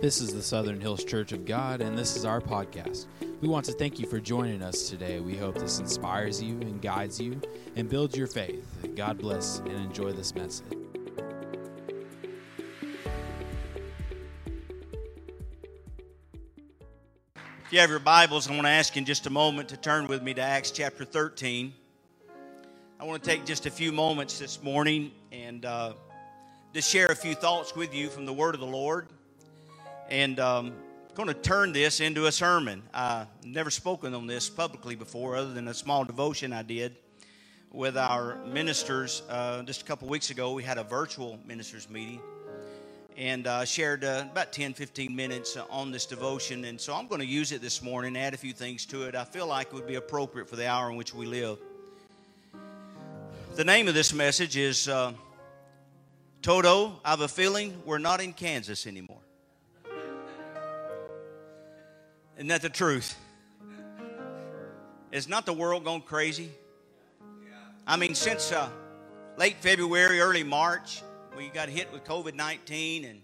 This is the Southern Hills Church of God, and this is our podcast. We want to thank you for joining us today. We hope this inspires you and guides you and builds your faith. God bless and enjoy this message. If you have your Bibles, I want to ask you in just a moment to turn with me to Acts chapter 13. I want to take just a few moments this morning and uh, just share a few thoughts with you from the Word of the Lord. And um, going to turn this into a sermon. I've never spoken on this publicly before, other than a small devotion I did with our ministers uh, just a couple weeks ago. We had a virtual ministers meeting and uh, shared uh, about 10, 15 minutes on this devotion. And so I'm going to use it this morning, add a few things to it. I feel like it would be appropriate for the hour in which we live. The name of this message is uh, Toto, I have a feeling we're not in Kansas anymore. Isn't that the truth? Is not the world gone crazy? I mean, since uh, late February, early March, we got hit with COVID 19, and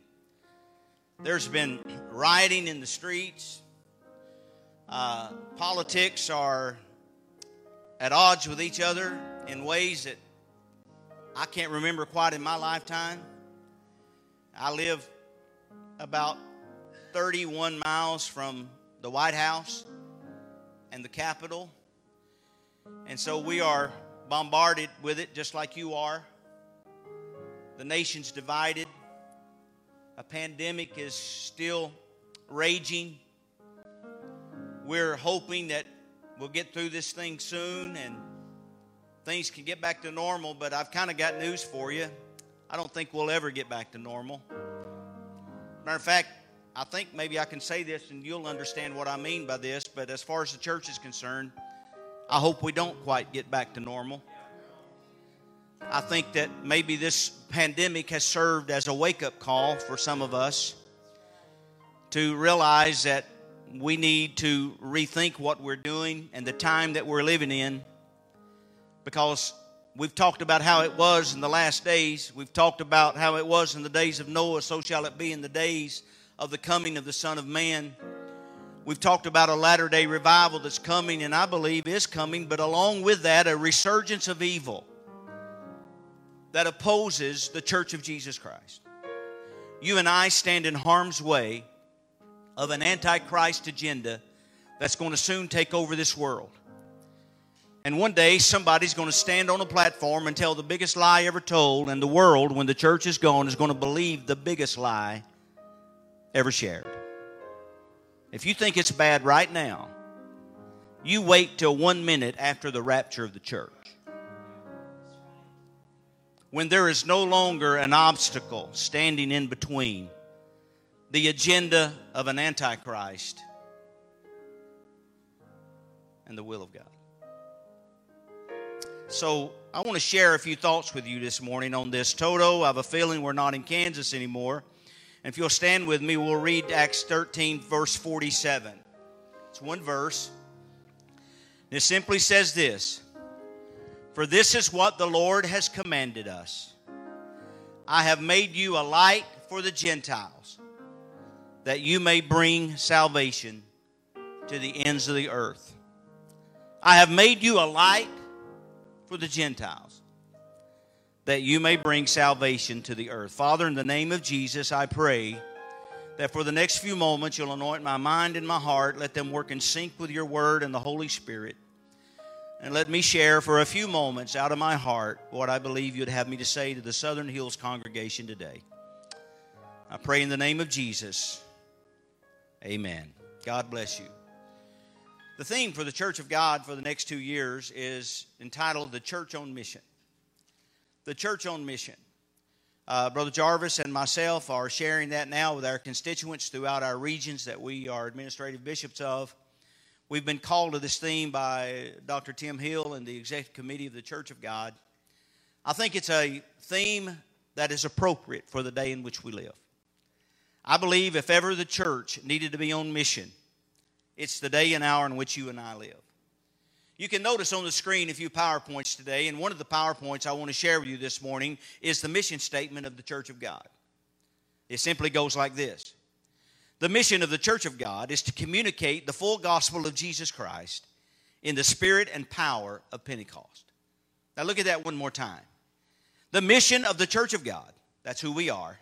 there's been rioting in the streets. Uh, politics are at odds with each other in ways that I can't remember quite in my lifetime. I live about 31 miles from the White House and the Capitol. And so we are bombarded with it just like you are. The nation's divided. A pandemic is still raging. We're hoping that we'll get through this thing soon and things can get back to normal, but I've kind of got news for you. I don't think we'll ever get back to normal. Matter of fact, I think maybe I can say this and you'll understand what I mean by this, but as far as the church is concerned, I hope we don't quite get back to normal. I think that maybe this pandemic has served as a wake up call for some of us to realize that we need to rethink what we're doing and the time that we're living in because we've talked about how it was in the last days. We've talked about how it was in the days of Noah, so shall it be in the days of the coming of the Son of Man. We've talked about a latter day revival that's coming, and I believe is coming, but along with that, a resurgence of evil that opposes the church of Jesus Christ. You and I stand in harm's way of an antichrist agenda that's going to soon take over this world. And one day, somebody's going to stand on a platform and tell the biggest lie ever told, and the world, when the church is gone, is going to believe the biggest lie ever shared. If you think it's bad right now, you wait till one minute after the rapture of the church. When there is no longer an obstacle standing in between the agenda of an antichrist and the will of God. So, I want to share a few thoughts with you this morning on this. Toto, I have a feeling we're not in Kansas anymore. And if you'll stand with me, we'll read Acts 13, verse 47. It's one verse. And It simply says this For this is what the Lord has commanded us I have made you a light for the Gentiles, that you may bring salvation to the ends of the earth. I have made you a light for the Gentiles that you may bring salvation to the earth. Father, in the name of Jesus, I pray that for the next few moments you'll anoint my mind and my heart. Let them work in sync with your word and the Holy Spirit. And let me share for a few moments out of my heart what I believe you'd have me to say to the Southern Hills congregation today. I pray in the name of Jesus. Amen. God bless you. The theme for the Church of God for the next two years is entitled The Church on Mission the church on mission. Uh, Brother Jarvis and myself are sharing that now with our constituents throughout our regions that we are administrative bishops of. We've been called to this theme by Dr. Tim Hill and the Executive Committee of the Church of God. I think it's a theme that is appropriate for the day in which we live. I believe if ever the church needed to be on mission, it's the day and hour in which you and I live. You can notice on the screen a few PowerPoints today, and one of the PowerPoints I want to share with you this morning is the mission statement of the Church of God. It simply goes like this The mission of the church of God is to communicate the full gospel of Jesus Christ in the spirit and power of Pentecost. Now look at that one more time. The mission of the church of God, that's who we are,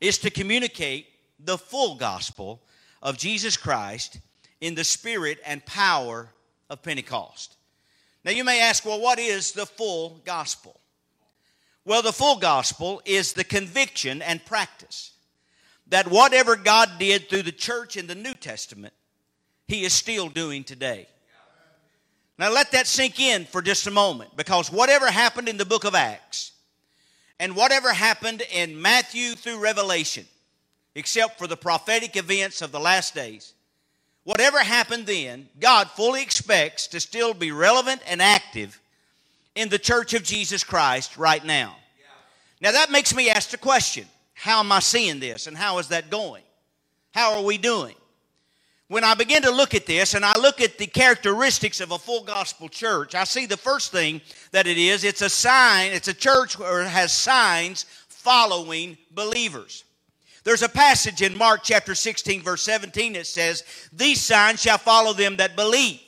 is to communicate the full gospel of Jesus Christ in the spirit and power of Pentecost. Now you may ask, well, what is the full gospel? Well, the full gospel is the conviction and practice that whatever God did through the church in the New Testament, He is still doing today. Now let that sink in for just a moment because whatever happened in the book of Acts and whatever happened in Matthew through Revelation, except for the prophetic events of the last days, whatever happened then, God fully expects to still be relevant and active in the church of Jesus Christ right now. Now that makes me ask the question how am I seeing this and how is that going? How are we doing? When I begin to look at this and I look at the characteristics of a full gospel church, I see the first thing that it is it's a sign, it's a church where it has signs following believers. There's a passage in Mark chapter 16, verse 17 that says, These signs shall follow them that believe.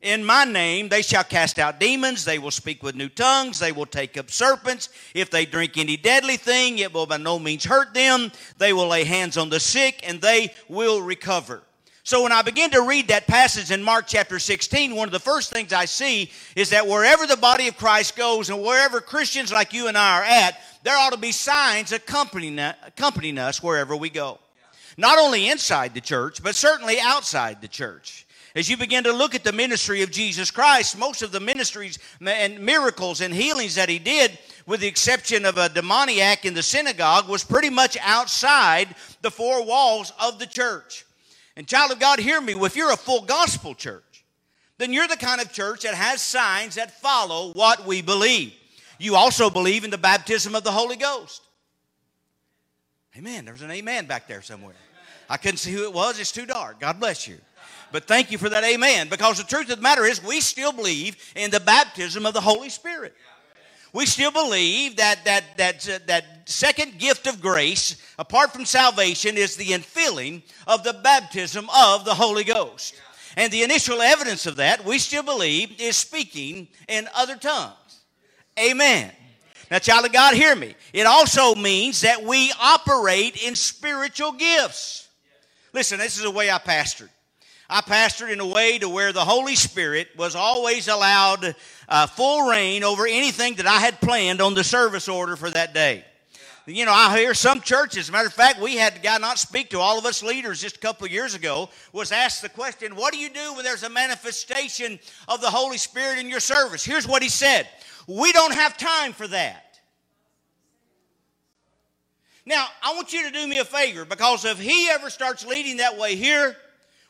In my name they shall cast out demons, they will speak with new tongues, they will take up serpents. If they drink any deadly thing, it will by no means hurt them. They will lay hands on the sick, and they will recover. So when I begin to read that passage in Mark chapter 16, one of the first things I see is that wherever the body of Christ goes and wherever Christians like you and I are at, there ought to be signs accompanying, accompanying us wherever we go. Not only inside the church, but certainly outside the church. As you begin to look at the ministry of Jesus Christ, most of the ministries and miracles and healings that he did, with the exception of a demoniac in the synagogue, was pretty much outside the four walls of the church. And, child of God, hear me. If you're a full gospel church, then you're the kind of church that has signs that follow what we believe. You also believe in the baptism of the Holy Ghost. Amen. There's an amen back there somewhere. I couldn't see who it was. It's too dark. God bless you. But thank you for that amen. Because the truth of the matter is, we still believe in the baptism of the Holy Spirit. We still believe that that that uh, that second gift of grace, apart from salvation, is the infilling of the baptism of the Holy Ghost. And the initial evidence of that, we still believe, is speaking in other tongues. Amen. Now, child of God, hear me. It also means that we operate in spiritual gifts. Listen, this is the way I pastored. I pastored in a way to where the Holy Spirit was always allowed uh, full reign over anything that I had planned on the service order for that day. You know, I hear some churches, a matter of fact, we had the guy not speak to all of us leaders just a couple of years ago, was asked the question, What do you do when there's a manifestation of the Holy Spirit in your service? Here's what he said We don't have time for that. Now, I want you to do me a favor because if he ever starts leading that way here,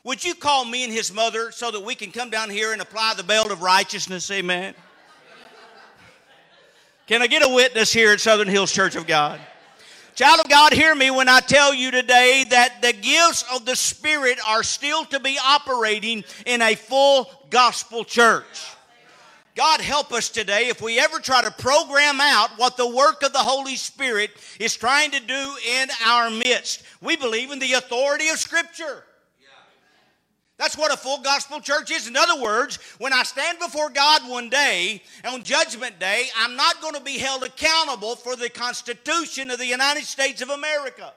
would you call me and his mother so that we can come down here and apply the belt of righteousness? Amen. Can I get a witness here at Southern Hills Church of God? Child of God, hear me when I tell you today that the gifts of the Spirit are still to be operating in a full gospel church. God help us today if we ever try to program out what the work of the Holy Spirit is trying to do in our midst. We believe in the authority of Scripture. That's what a full gospel church is. In other words, when I stand before God one day, on Judgment Day, I'm not going to be held accountable for the Constitution of the United States of America.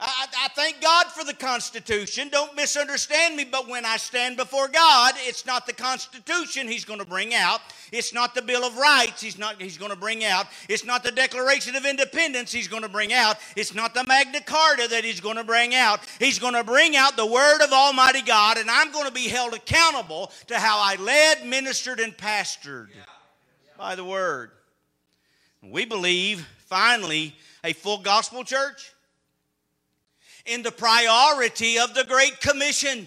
I, thank God for the Constitution. Don't misunderstand me, but when I stand before God, it's not the Constitution He's going to bring out. It's not the Bill of Rights He's not He's going to bring out. It's not the Declaration of Independence He's going to bring out. It's not the Magna Carta that He's going to bring out. He's going to bring out the Word of Almighty God, and I'm going to be held accountable to how I led, ministered, and pastored by the Word. We believe, finally, a full gospel church in the priority of the Great Commission.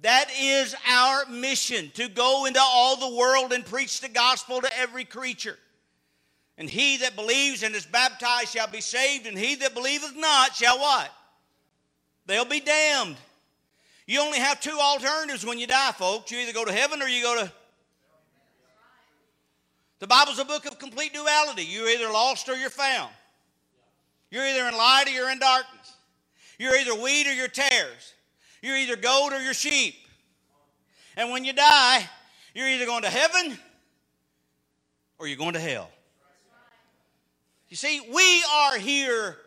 That is our mission to go into all the world and preach the gospel to every creature. And he that believes and is baptized shall be saved, and he that believeth not shall what? They'll be damned. You only have two alternatives when you die, folks. You either go to heaven or you go to. The Bible's a book of complete duality. You're either lost or you're found. You're either in light or you're in darkness. You're either wheat or you're tares. You're either gold or you're sheep. And when you die, you're either going to heaven or you're going to hell. You see, we are here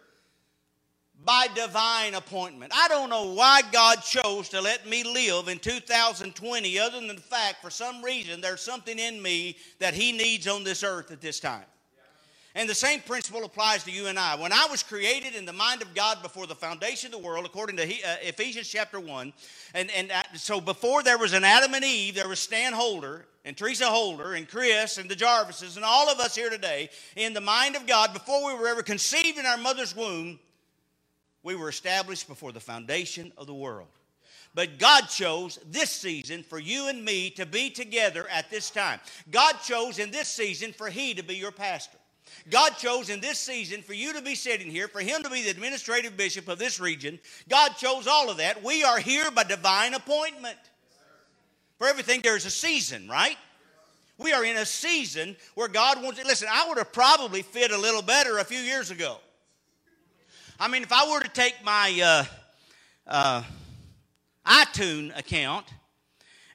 by divine appointment. I don't know why God chose to let me live in 2020 other than the fact for some reason there's something in me that he needs on this earth at this time. And the same principle applies to you and I. When I was created in the mind of God before the foundation of the world, according to uh, Ephesians chapter 1, and, and so before there was an Adam and Eve, there was Stan Holder and Teresa Holder and Chris and the Jarvises and all of us here today, in the mind of God, before we were ever conceived in our mother's womb, we were established before the foundation of the world. But God chose this season for you and me to be together at this time. God chose in this season for He to be your pastor. God chose in this season for you to be sitting here, for Him to be the administrative bishop of this region. God chose all of that. We are here by divine appointment. For everything, there's a season, right? We are in a season where God wants to. Listen, I would have probably fit a little better a few years ago. I mean, if I were to take my uh, uh, iTunes account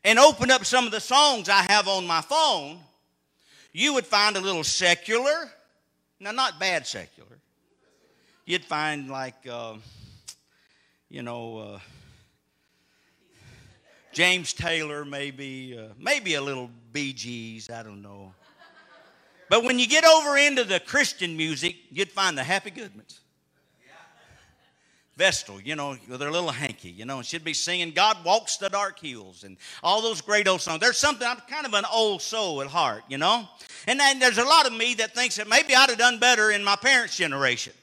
and open up some of the songs I have on my phone, you would find a little secular, now, not bad secular. You'd find like, uh, you know, uh, James Taylor, maybe, uh, maybe a little Bee Gees, I don't know. But when you get over into the Christian music, you'd find the Happy Goodmans. Vestal, you know, with their little hanky, you know, and she'd be singing God Walks the Dark Hills and all those great old songs. There's something, I'm kind of an old soul at heart, you know? And then there's a lot of me that thinks that maybe I'd have done better in my parents' generation.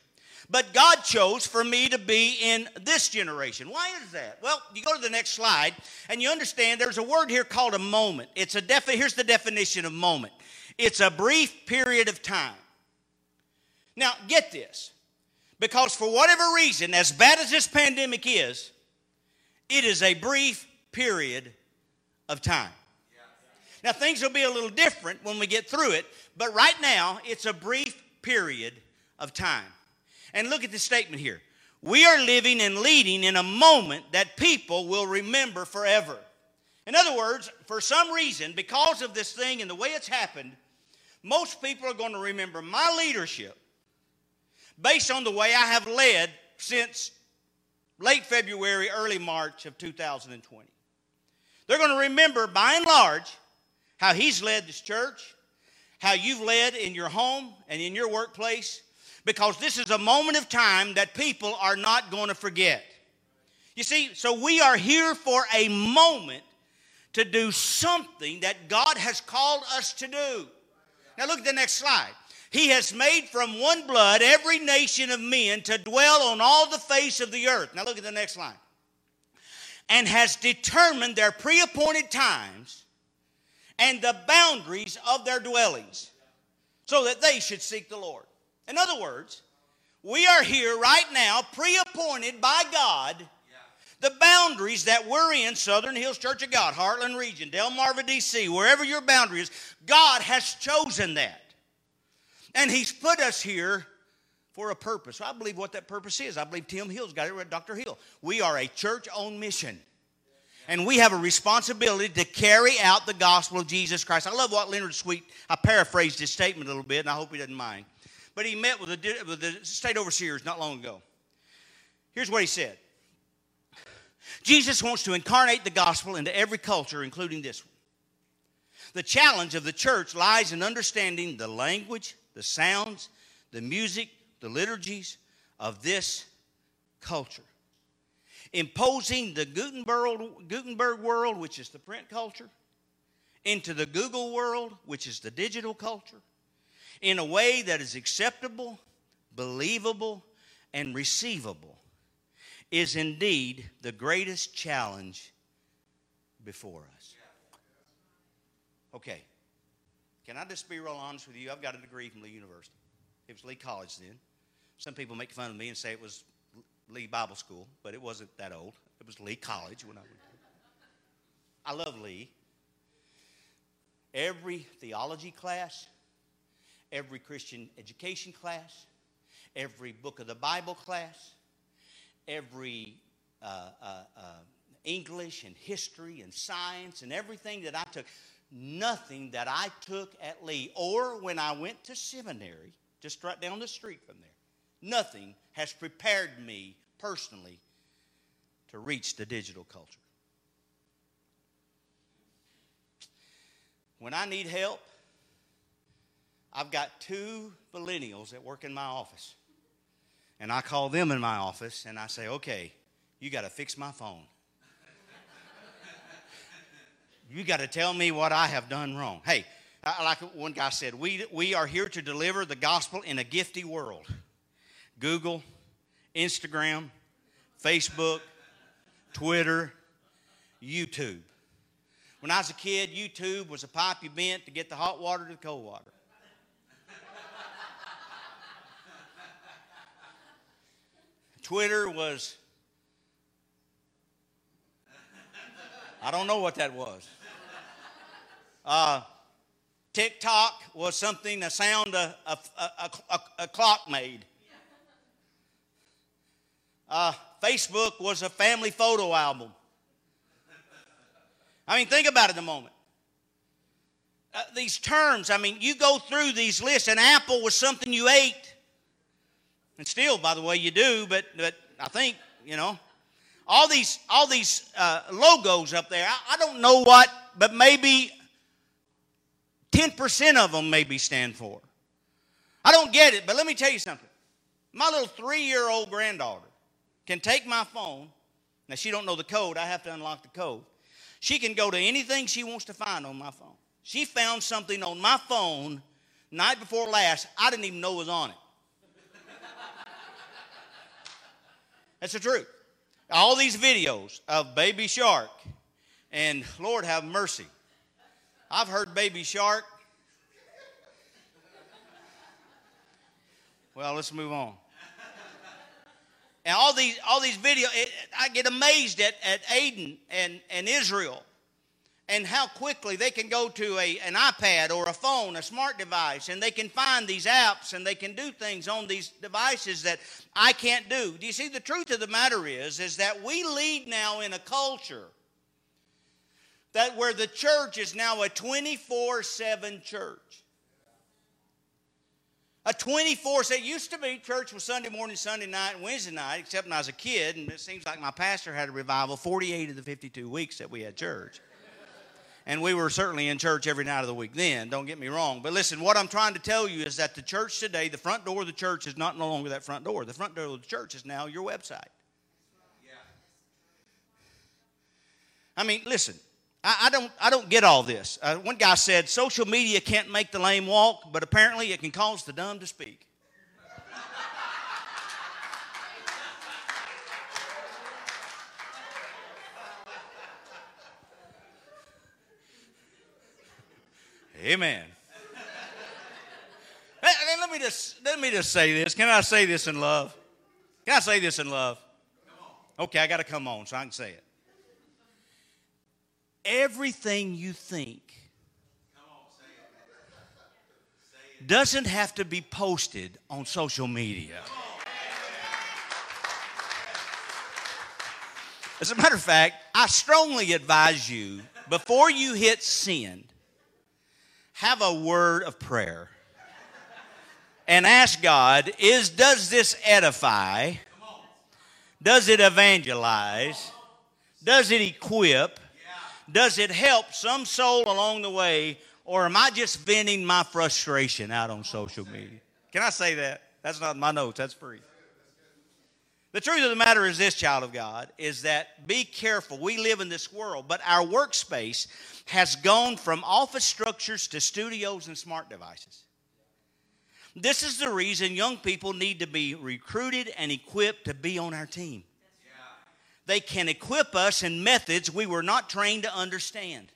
But God chose for me to be in this generation. Why is that? Well, you go to the next slide and you understand there's a word here called a moment. It's a defi- here's the definition of moment. It's a brief period of time. Now, get this. Because for whatever reason, as bad as this pandemic is, it is a brief period of time. Now, things will be a little different when we get through it, but right now, it's a brief period of time. And look at the statement here. We are living and leading in a moment that people will remember forever. In other words, for some reason, because of this thing and the way it's happened, most people are going to remember my leadership based on the way I have led since late February, early March of 2020. They're going to remember, by and large, how He's led this church, how you've led in your home and in your workplace, because this is a moment of time that people are not going to forget. You see, so we are here for a moment to do something that God has called us to do. Now, look at the next slide. He has made from one blood every nation of men to dwell on all the face of the earth. Now look at the next line. And has determined their pre appointed times and the boundaries of their dwellings so that they should seek the Lord. In other words, we are here right now, pre appointed by God, the boundaries that we're in, Southern Hills Church of God, Heartland region, Delmarva, D.C., wherever your boundary is, God has chosen that. And He's put us here for a purpose. I believe what that purpose is. I believe Tim Hill's got it right, Dr. Hill. We are a church on mission. And we have a responsibility to carry out the gospel of Jesus Christ. I love what Leonard Sweet, I paraphrased his statement a little bit, and I hope he doesn't mind. But he met with the, with the state overseers not long ago. Here's what he said Jesus wants to incarnate the gospel into every culture, including this one. The challenge of the church lies in understanding the language, the sounds, the music, the liturgies of this culture. Imposing the Gutenberg, Gutenberg world, which is the print culture, into the Google world, which is the digital culture, in a way that is acceptable, believable, and receivable is indeed the greatest challenge before us. Okay, can I just be real honest with you? I've got a degree from Lee University. It was Lee College then. Some people make fun of me and say it was Lee Bible School, but it wasn't that old. It was Lee College when I went. I love Lee. Every theology class, every Christian education class, every book of the Bible class, every uh, uh, uh, English and history and science and everything that I took. Nothing that I took at Lee or when I went to seminary, just right down the street from there, nothing has prepared me personally to reach the digital culture. When I need help, I've got two millennials that work in my office. And I call them in my office and I say, okay, you got to fix my phone. You got to tell me what I have done wrong. Hey, like one guy said, we, we are here to deliver the gospel in a gifty world. Google, Instagram, Facebook, Twitter, YouTube. When I was a kid, YouTube was a pipe you bent to get the hot water to the cold water. Twitter was, I don't know what that was. Uh, TikTok was something, a sound a, a, a, a clock made. Uh, Facebook was a family photo album. I mean, think about it a moment. Uh, these terms, I mean, you go through these lists, and apple was something you ate. And still, by the way, you do, but, but I think, you know, all these, all these uh, logos up there, I, I don't know what, but maybe 10% of them maybe stand for. I don't get it, but let me tell you something. My little three-year-old granddaughter can take my phone. Now she don't know the code. I have to unlock the code. She can go to anything she wants to find on my phone. She found something on my phone night before last I didn't even know was on it. That's the truth. All these videos of Baby Shark and Lord have mercy. I've heard Baby Shark. Well, let's move on. And all these, all these videos, I get amazed at, at Aiden and, and Israel and how quickly they can go to a, an iPad or a phone, a smart device, and they can find these apps and they can do things on these devices that I can't do. Do you see the truth of the matter is is that we lead now in a culture that where the church is now a 24/7 church. A 24 it used to be church was Sunday morning, Sunday night, and Wednesday night, except when I was a kid, and it seems like my pastor had a revival 48 of the 52 weeks that we had church. And we were certainly in church every night of the week then, don't get me wrong. But listen, what I'm trying to tell you is that the church today, the front door of the church is not no longer that front door. The front door of the church is now your website. I mean, listen, I, I, don't, I don't get all this. Uh, one guy said social media can't make the lame walk, but apparently it can cause the dumb to speak. Amen. let me just let me just say this. Can I say this in love? Can I say this in love? Okay, I got to come on so I can say it everything you think doesn't have to be posted on social media. As a matter of fact, I strongly advise you before you hit send, have a word of prayer and ask God, is does this edify? Does it evangelize? Does it equip? Does it help some soul along the way, or am I just venting my frustration out on social media? Can I say that? That's not my notes, that's free. The truth of the matter is this, child of God, is that be careful. We live in this world, but our workspace has gone from office structures to studios and smart devices. This is the reason young people need to be recruited and equipped to be on our team they can equip us in methods we were not trained to understand.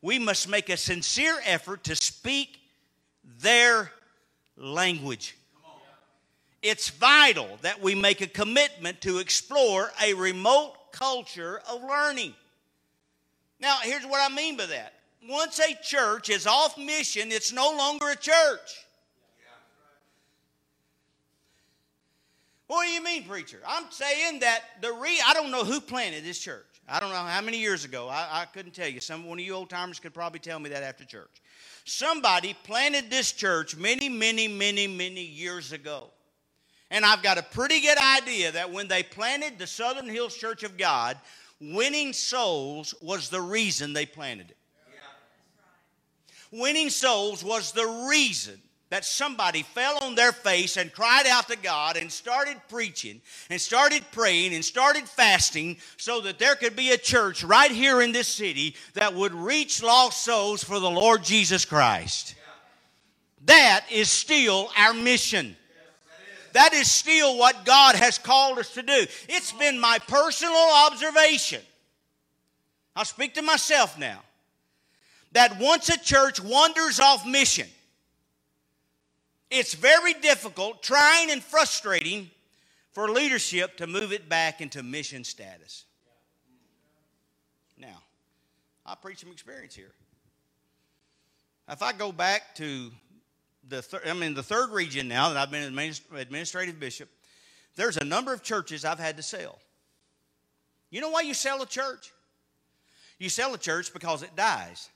We must make a sincere effort to speak their language. It's vital that we make a commitment to explore a remote culture of learning. Now, here's what I mean by that. Once a church is off mission, it's no longer a church. What do you mean, preacher? I'm saying that the re I don't know who planted this church. I don't know how many years ago. I, I couldn't tell you. Some one of you old timers could probably tell me that after church. Somebody planted this church many, many, many, many years ago. And I've got a pretty good idea that when they planted the Southern Hills Church of God, winning souls was the reason they planted it. Winning souls was the reason that somebody fell on their face and cried out to God and started preaching and started praying and started fasting so that there could be a church right here in this city that would reach lost souls for the Lord Jesus Christ. That is still our mission. That is still what God has called us to do. It's been my personal observation. I'll speak to myself now. That once a church wanders off mission, it's very difficult, trying and frustrating for leadership to move it back into mission status. Now, I preach some experience here. If I go back to the thir- I'm in the third region now that I've been an administrative bishop, there's a number of churches I've had to sell. You know why you sell a church? You sell a church because it dies.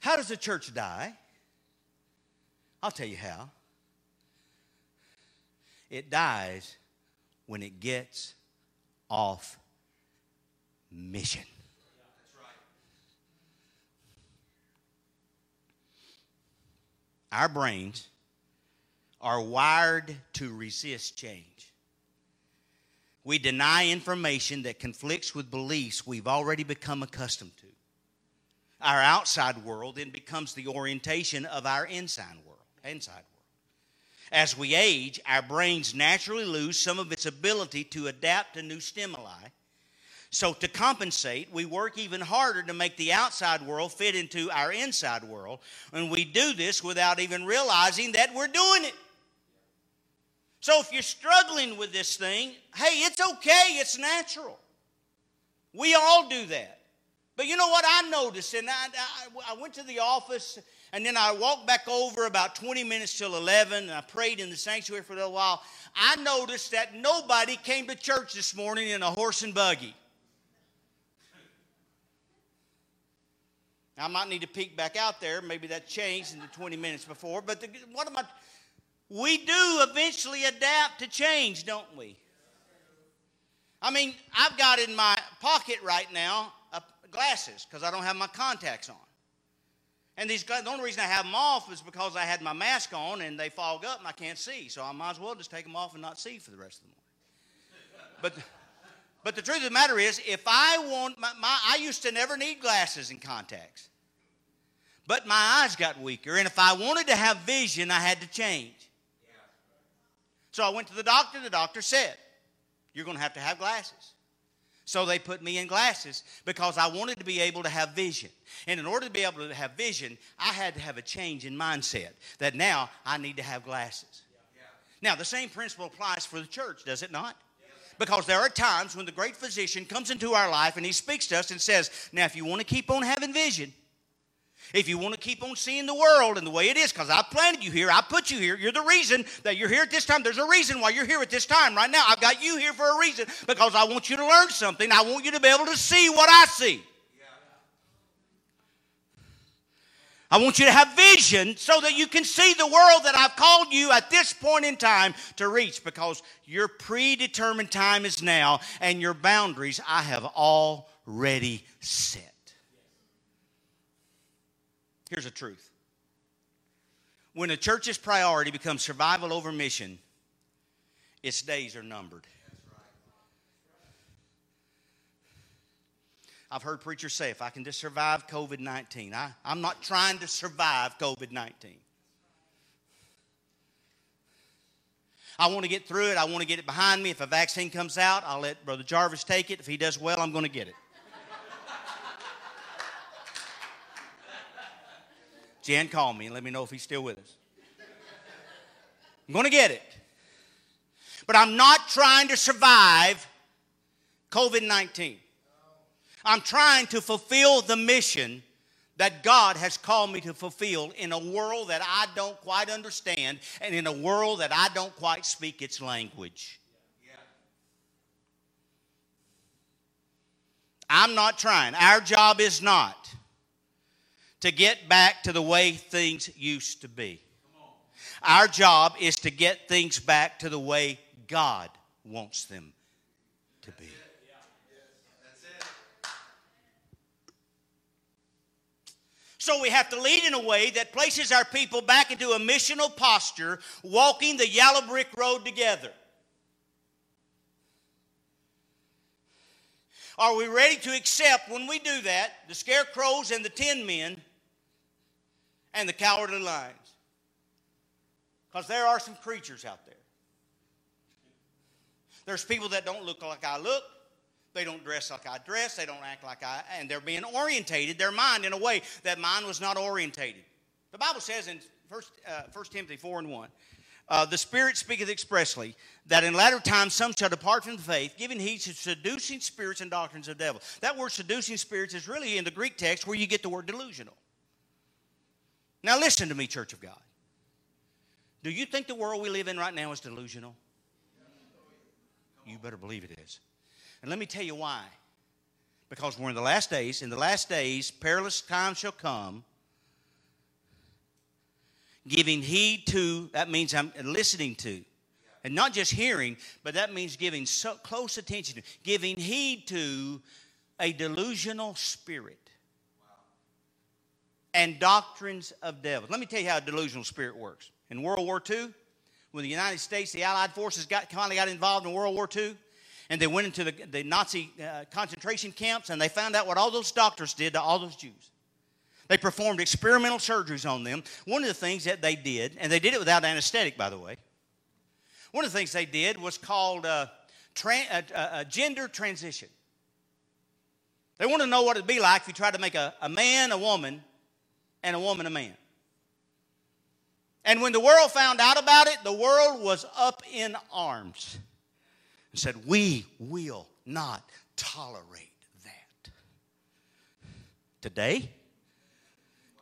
How does a church die? I'll tell you how. It dies when it gets off mission. Our brains are wired to resist change. We deny information that conflicts with beliefs we've already become accustomed to. Our outside world then becomes the orientation of our inside world. Inside world. As we age, our brains naturally lose some of its ability to adapt to new stimuli so, to compensate, we work even harder to make the outside world fit into our inside world. And we do this without even realizing that we're doing it. So, if you're struggling with this thing, hey, it's okay, it's natural. We all do that. But you know what I noticed? And I, I, I went to the office and then I walked back over about 20 minutes till 11 and I prayed in the sanctuary for a little while. I noticed that nobody came to church this morning in a horse and buggy. I might need to peek back out there. Maybe that changed in the 20 minutes before. But the, what am I? We do eventually adapt to change, don't we? I mean, I've got in my pocket right now glasses because I don't have my contacts on. And these the only reason I have them off is because I had my mask on and they fog up and I can't see. So I might as well just take them off and not see for the rest of the morning. But but the truth of the matter is, if I want, my, my, I used to never need glasses and contacts. But my eyes got weaker, and if I wanted to have vision, I had to change. So I went to the doctor. The doctor said, You're going to have to have glasses. So they put me in glasses because I wanted to be able to have vision. And in order to be able to have vision, I had to have a change in mindset that now I need to have glasses. Now, the same principle applies for the church, does it not? Because there are times when the great physician comes into our life and he speaks to us and says, Now, if you want to keep on having vision, if you want to keep on seeing the world and the way it is, because I planted you here, I put you here, you're the reason that you're here at this time. There's a reason why you're here at this time right now. I've got you here for a reason because I want you to learn something. I want you to be able to see what I see. I want you to have vision so that you can see the world that I've called you at this point in time to reach because your predetermined time is now and your boundaries I have already set. Here's the truth when a church's priority becomes survival over mission, its days are numbered. I've heard preachers say, if I can just survive COVID 19, I'm not trying to survive COVID 19. I want to get through it. I want to get it behind me. If a vaccine comes out, I'll let Brother Jarvis take it. If he does well, I'm going to get it. Jan called me and let me know if he's still with us. I'm going to get it. But I'm not trying to survive COVID 19. I'm trying to fulfill the mission that God has called me to fulfill in a world that I don't quite understand and in a world that I don't quite speak its language. I'm not trying. Our job is not to get back to the way things used to be. Our job is to get things back to the way God wants them to be. So we have to lead in a way that places our people back into a missional posture, walking the yellow brick road together. Are we ready to accept when we do that the scarecrows and the tin men and the cowardly lions? Because there are some creatures out there. There's people that don't look like I look. They don't dress like I dress. They don't act like I, and they're being orientated, their mind in a way that mine was not orientated. The Bible says in 1, uh, 1 Timothy 4 and 1, uh, the Spirit speaketh expressly that in latter times some shall depart from the faith, giving heed to seducing spirits and doctrines of the devil. That word seducing spirits is really in the Greek text where you get the word delusional. Now listen to me, Church of God. Do you think the world we live in right now is delusional? You better believe it is. And let me tell you why. Because we're in the last days. In the last days, perilous times shall come giving heed to, that means I'm listening to. And not just hearing, but that means giving so close attention to, giving heed to a delusional spirit and doctrines of devils. Let me tell you how a delusional spirit works. In World War II, when the United States, the Allied forces got, finally got involved in World War II, and they went into the, the Nazi uh, concentration camps, and they found out what all those doctors did to all those Jews. They performed experimental surgeries on them. One of the things that they did, and they did it without anesthetic, by the way, one of the things they did was called uh, tra- gender transition. They wanted to know what it'd be like if you tried to make a, a man a woman and a woman a man. And when the world found out about it, the world was up in arms and said, We will not tolerate that. Today,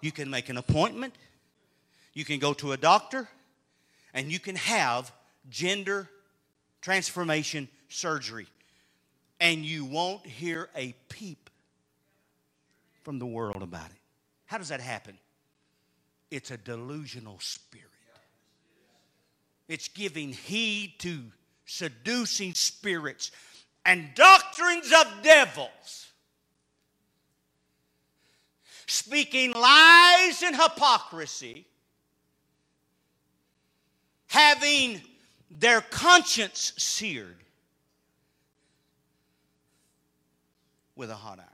you can make an appointment, you can go to a doctor, and you can have gender transformation surgery. And you won't hear a peep from the world about it. How does that happen? It's a delusional spirit. It's giving heed to seducing spirits and doctrines of devils speaking lies and hypocrisy, having their conscience seared with a hot iron.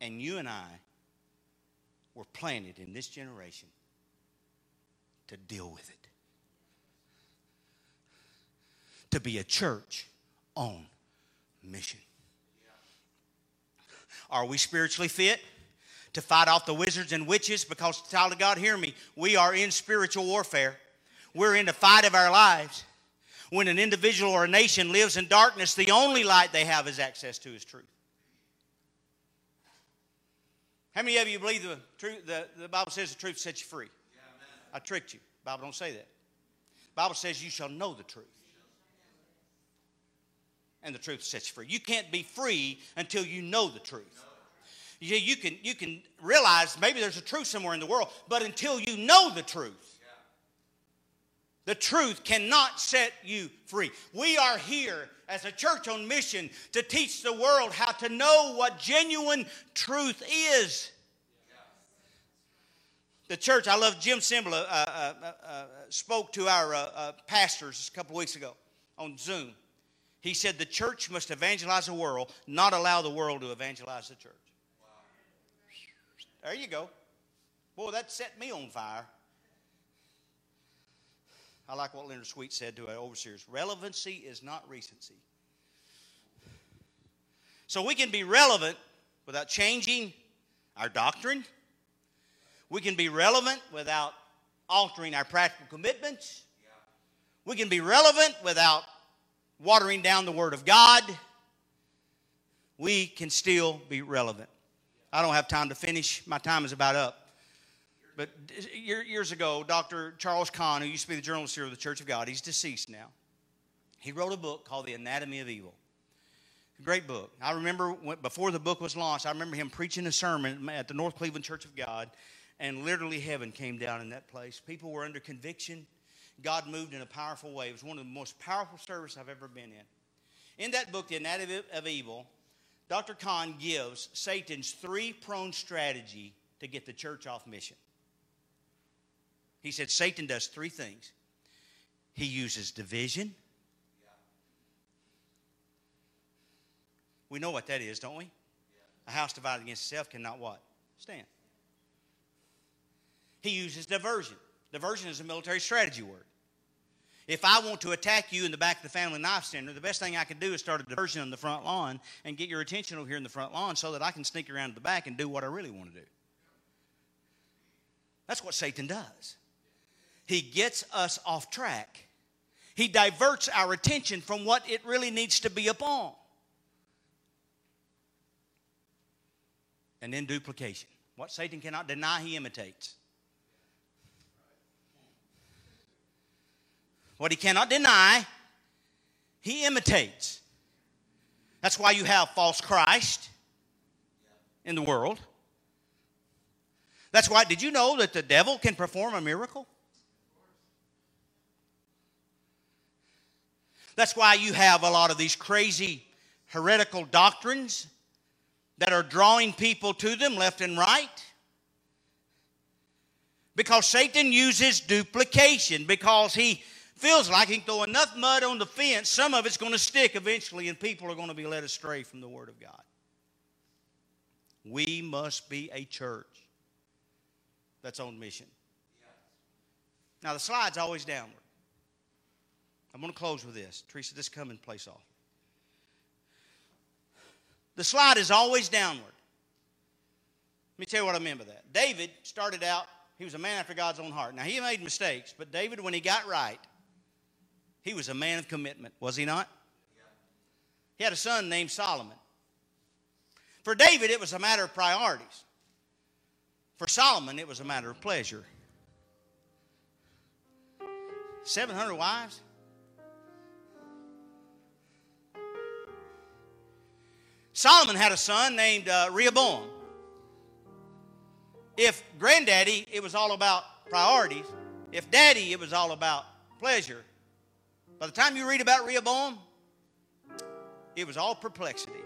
And you and I were planted in this generation to deal with it. To be a church on mission. Are we spiritually fit? To fight off the wizards and witches? Because, child of God, hear me. We are in spiritual warfare. We're in the fight of our lives. When an individual or a nation lives in darkness, the only light they have is access to is truth. How many of you believe the truth? The, the Bible says the truth sets you free. Yeah, I tricked you. The Bible don't say that. The Bible says you shall know the truth and the truth sets you free. You can't be free until you know the truth. You, you, can, you can realize maybe there's a truth somewhere in the world, but until you know the truth, the truth cannot set you free. We are here as a church on mission to teach the world how to know what genuine truth is. The church, I love Jim Cymbala, uh, uh, uh, uh, spoke to our uh, uh, pastors a couple weeks ago on Zoom. He said the church must evangelize the world, not allow the world to evangelize the church. There you go. Boy, that set me on fire. I like what Leonard Sweet said to our overseers relevancy is not recency. So we can be relevant without changing our doctrine. We can be relevant without altering our practical commitments. We can be relevant without watering down the Word of God, we can still be relevant. I don't have time to finish. My time is about up. But years ago, Dr. Charles Conn, who used to be the journalist here of the Church of God, he's deceased now. He wrote a book called The Anatomy of Evil. Great book. I remember when, before the book was launched, I remember him preaching a sermon at the North Cleveland Church of God, and literally heaven came down in that place. People were under conviction. God moved in a powerful way. It was one of the most powerful services I've ever been in. In that book, The Anatomy of Evil, Dr. Conn gives Satan's three pronged strategy to get the church off mission. He said Satan does three things he uses division. We know what that is, don't we? A house divided against itself cannot what? Stand. He uses diversion. Diversion is a military strategy word. If I want to attack you in the back of the family life center, the best thing I can do is start a diversion on the front lawn and get your attention over here in the front lawn so that I can sneak around to the back and do what I really want to do. That's what Satan does. He gets us off track. He diverts our attention from what it really needs to be upon. And then duplication. What Satan cannot deny, he imitates. What he cannot deny, he imitates. That's why you have false Christ in the world. That's why, did you know that the devil can perform a miracle? That's why you have a lot of these crazy heretical doctrines that are drawing people to them left and right. Because Satan uses duplication, because he feels like he can throw enough mud on the fence, some of it's going to stick eventually, and people are going to be led astray from the Word of God. We must be a church that's on mission. Now, the slide's always downward. I'm going to close with this. Teresa, this come and place off. The slide is always downward. Let me tell you what I mean by that. David started out, he was a man after God's own heart. Now, he made mistakes, but David, when he got right, he was a man of commitment, was he not? He had a son named Solomon. For David, it was a matter of priorities. For Solomon, it was a matter of pleasure. 700 wives? Solomon had a son named uh, Rehoboam. If granddaddy, it was all about priorities. If daddy, it was all about pleasure. By the time you read about Rehoboam, it was all perplexity.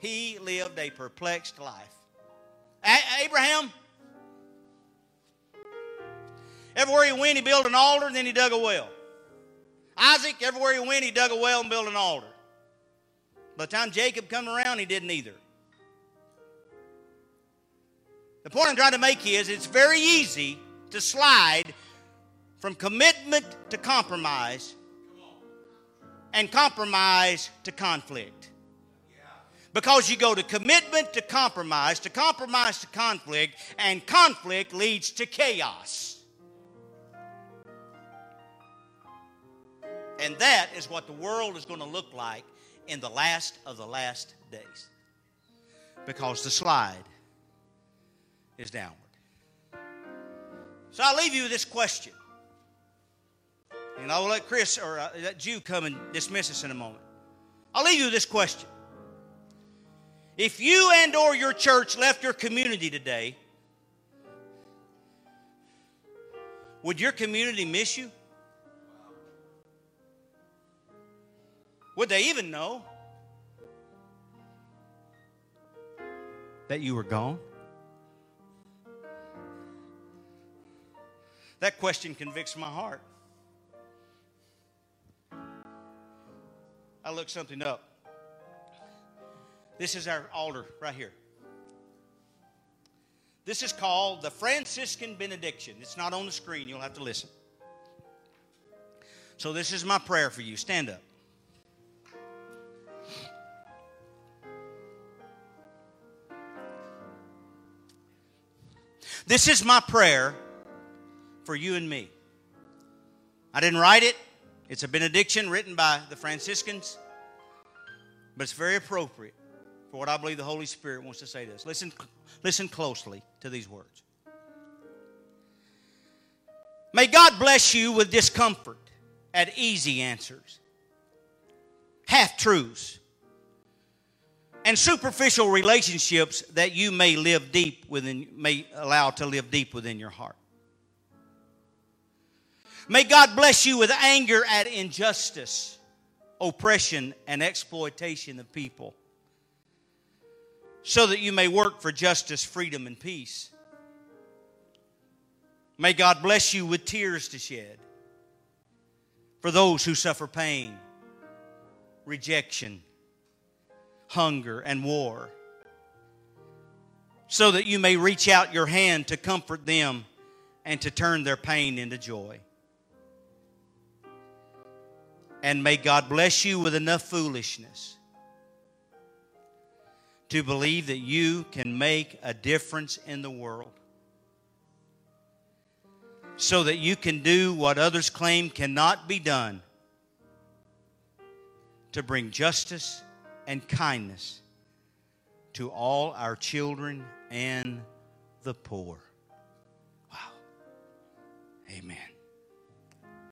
He lived a perplexed life. A- Abraham, everywhere he went, he built an altar and then he dug a well. Isaac, everywhere he went, he dug a well and built an altar. By the time Jacob come around, he didn't either. The point I'm trying to make is it's very easy to slide from commitment to compromise and compromise to conflict. Because you go to commitment to compromise, to compromise to conflict, and conflict leads to chaos. And that is what the world is going to look like in the last of the last days. Because the slide is downward. So I'll leave you with this question. And I'll let Chris or uh, that Jew come and dismiss us in a moment. I'll leave you with this question. If you and or your church left your community today, would your community miss you? Would they even know that you were gone? That question convicts my heart. I looked something up. This is our altar right here. This is called the Franciscan benediction. It's not on the screen, you'll have to listen. So, this is my prayer for you. Stand up. This is my prayer for you and me. I didn't write it, it's a benediction written by the Franciscans, but it's very appropriate. for what I believe the Holy Spirit wants to say to us. Listen, listen closely to these words. May God bless you with discomfort at easy answers, half truths, and superficial relationships that you may live deep within, may allow to live deep within your heart. May God bless you with anger at injustice, oppression, and exploitation of people, so that you may work for justice, freedom, and peace. May God bless you with tears to shed for those who suffer pain, rejection, hunger, and war, so that you may reach out your hand to comfort them and to turn their pain into joy. And may God bless you with enough foolishness to believe that you can make a difference in the world so that you can do what others claim cannot be done to bring justice and kindness to all our children and the poor. Wow. Amen.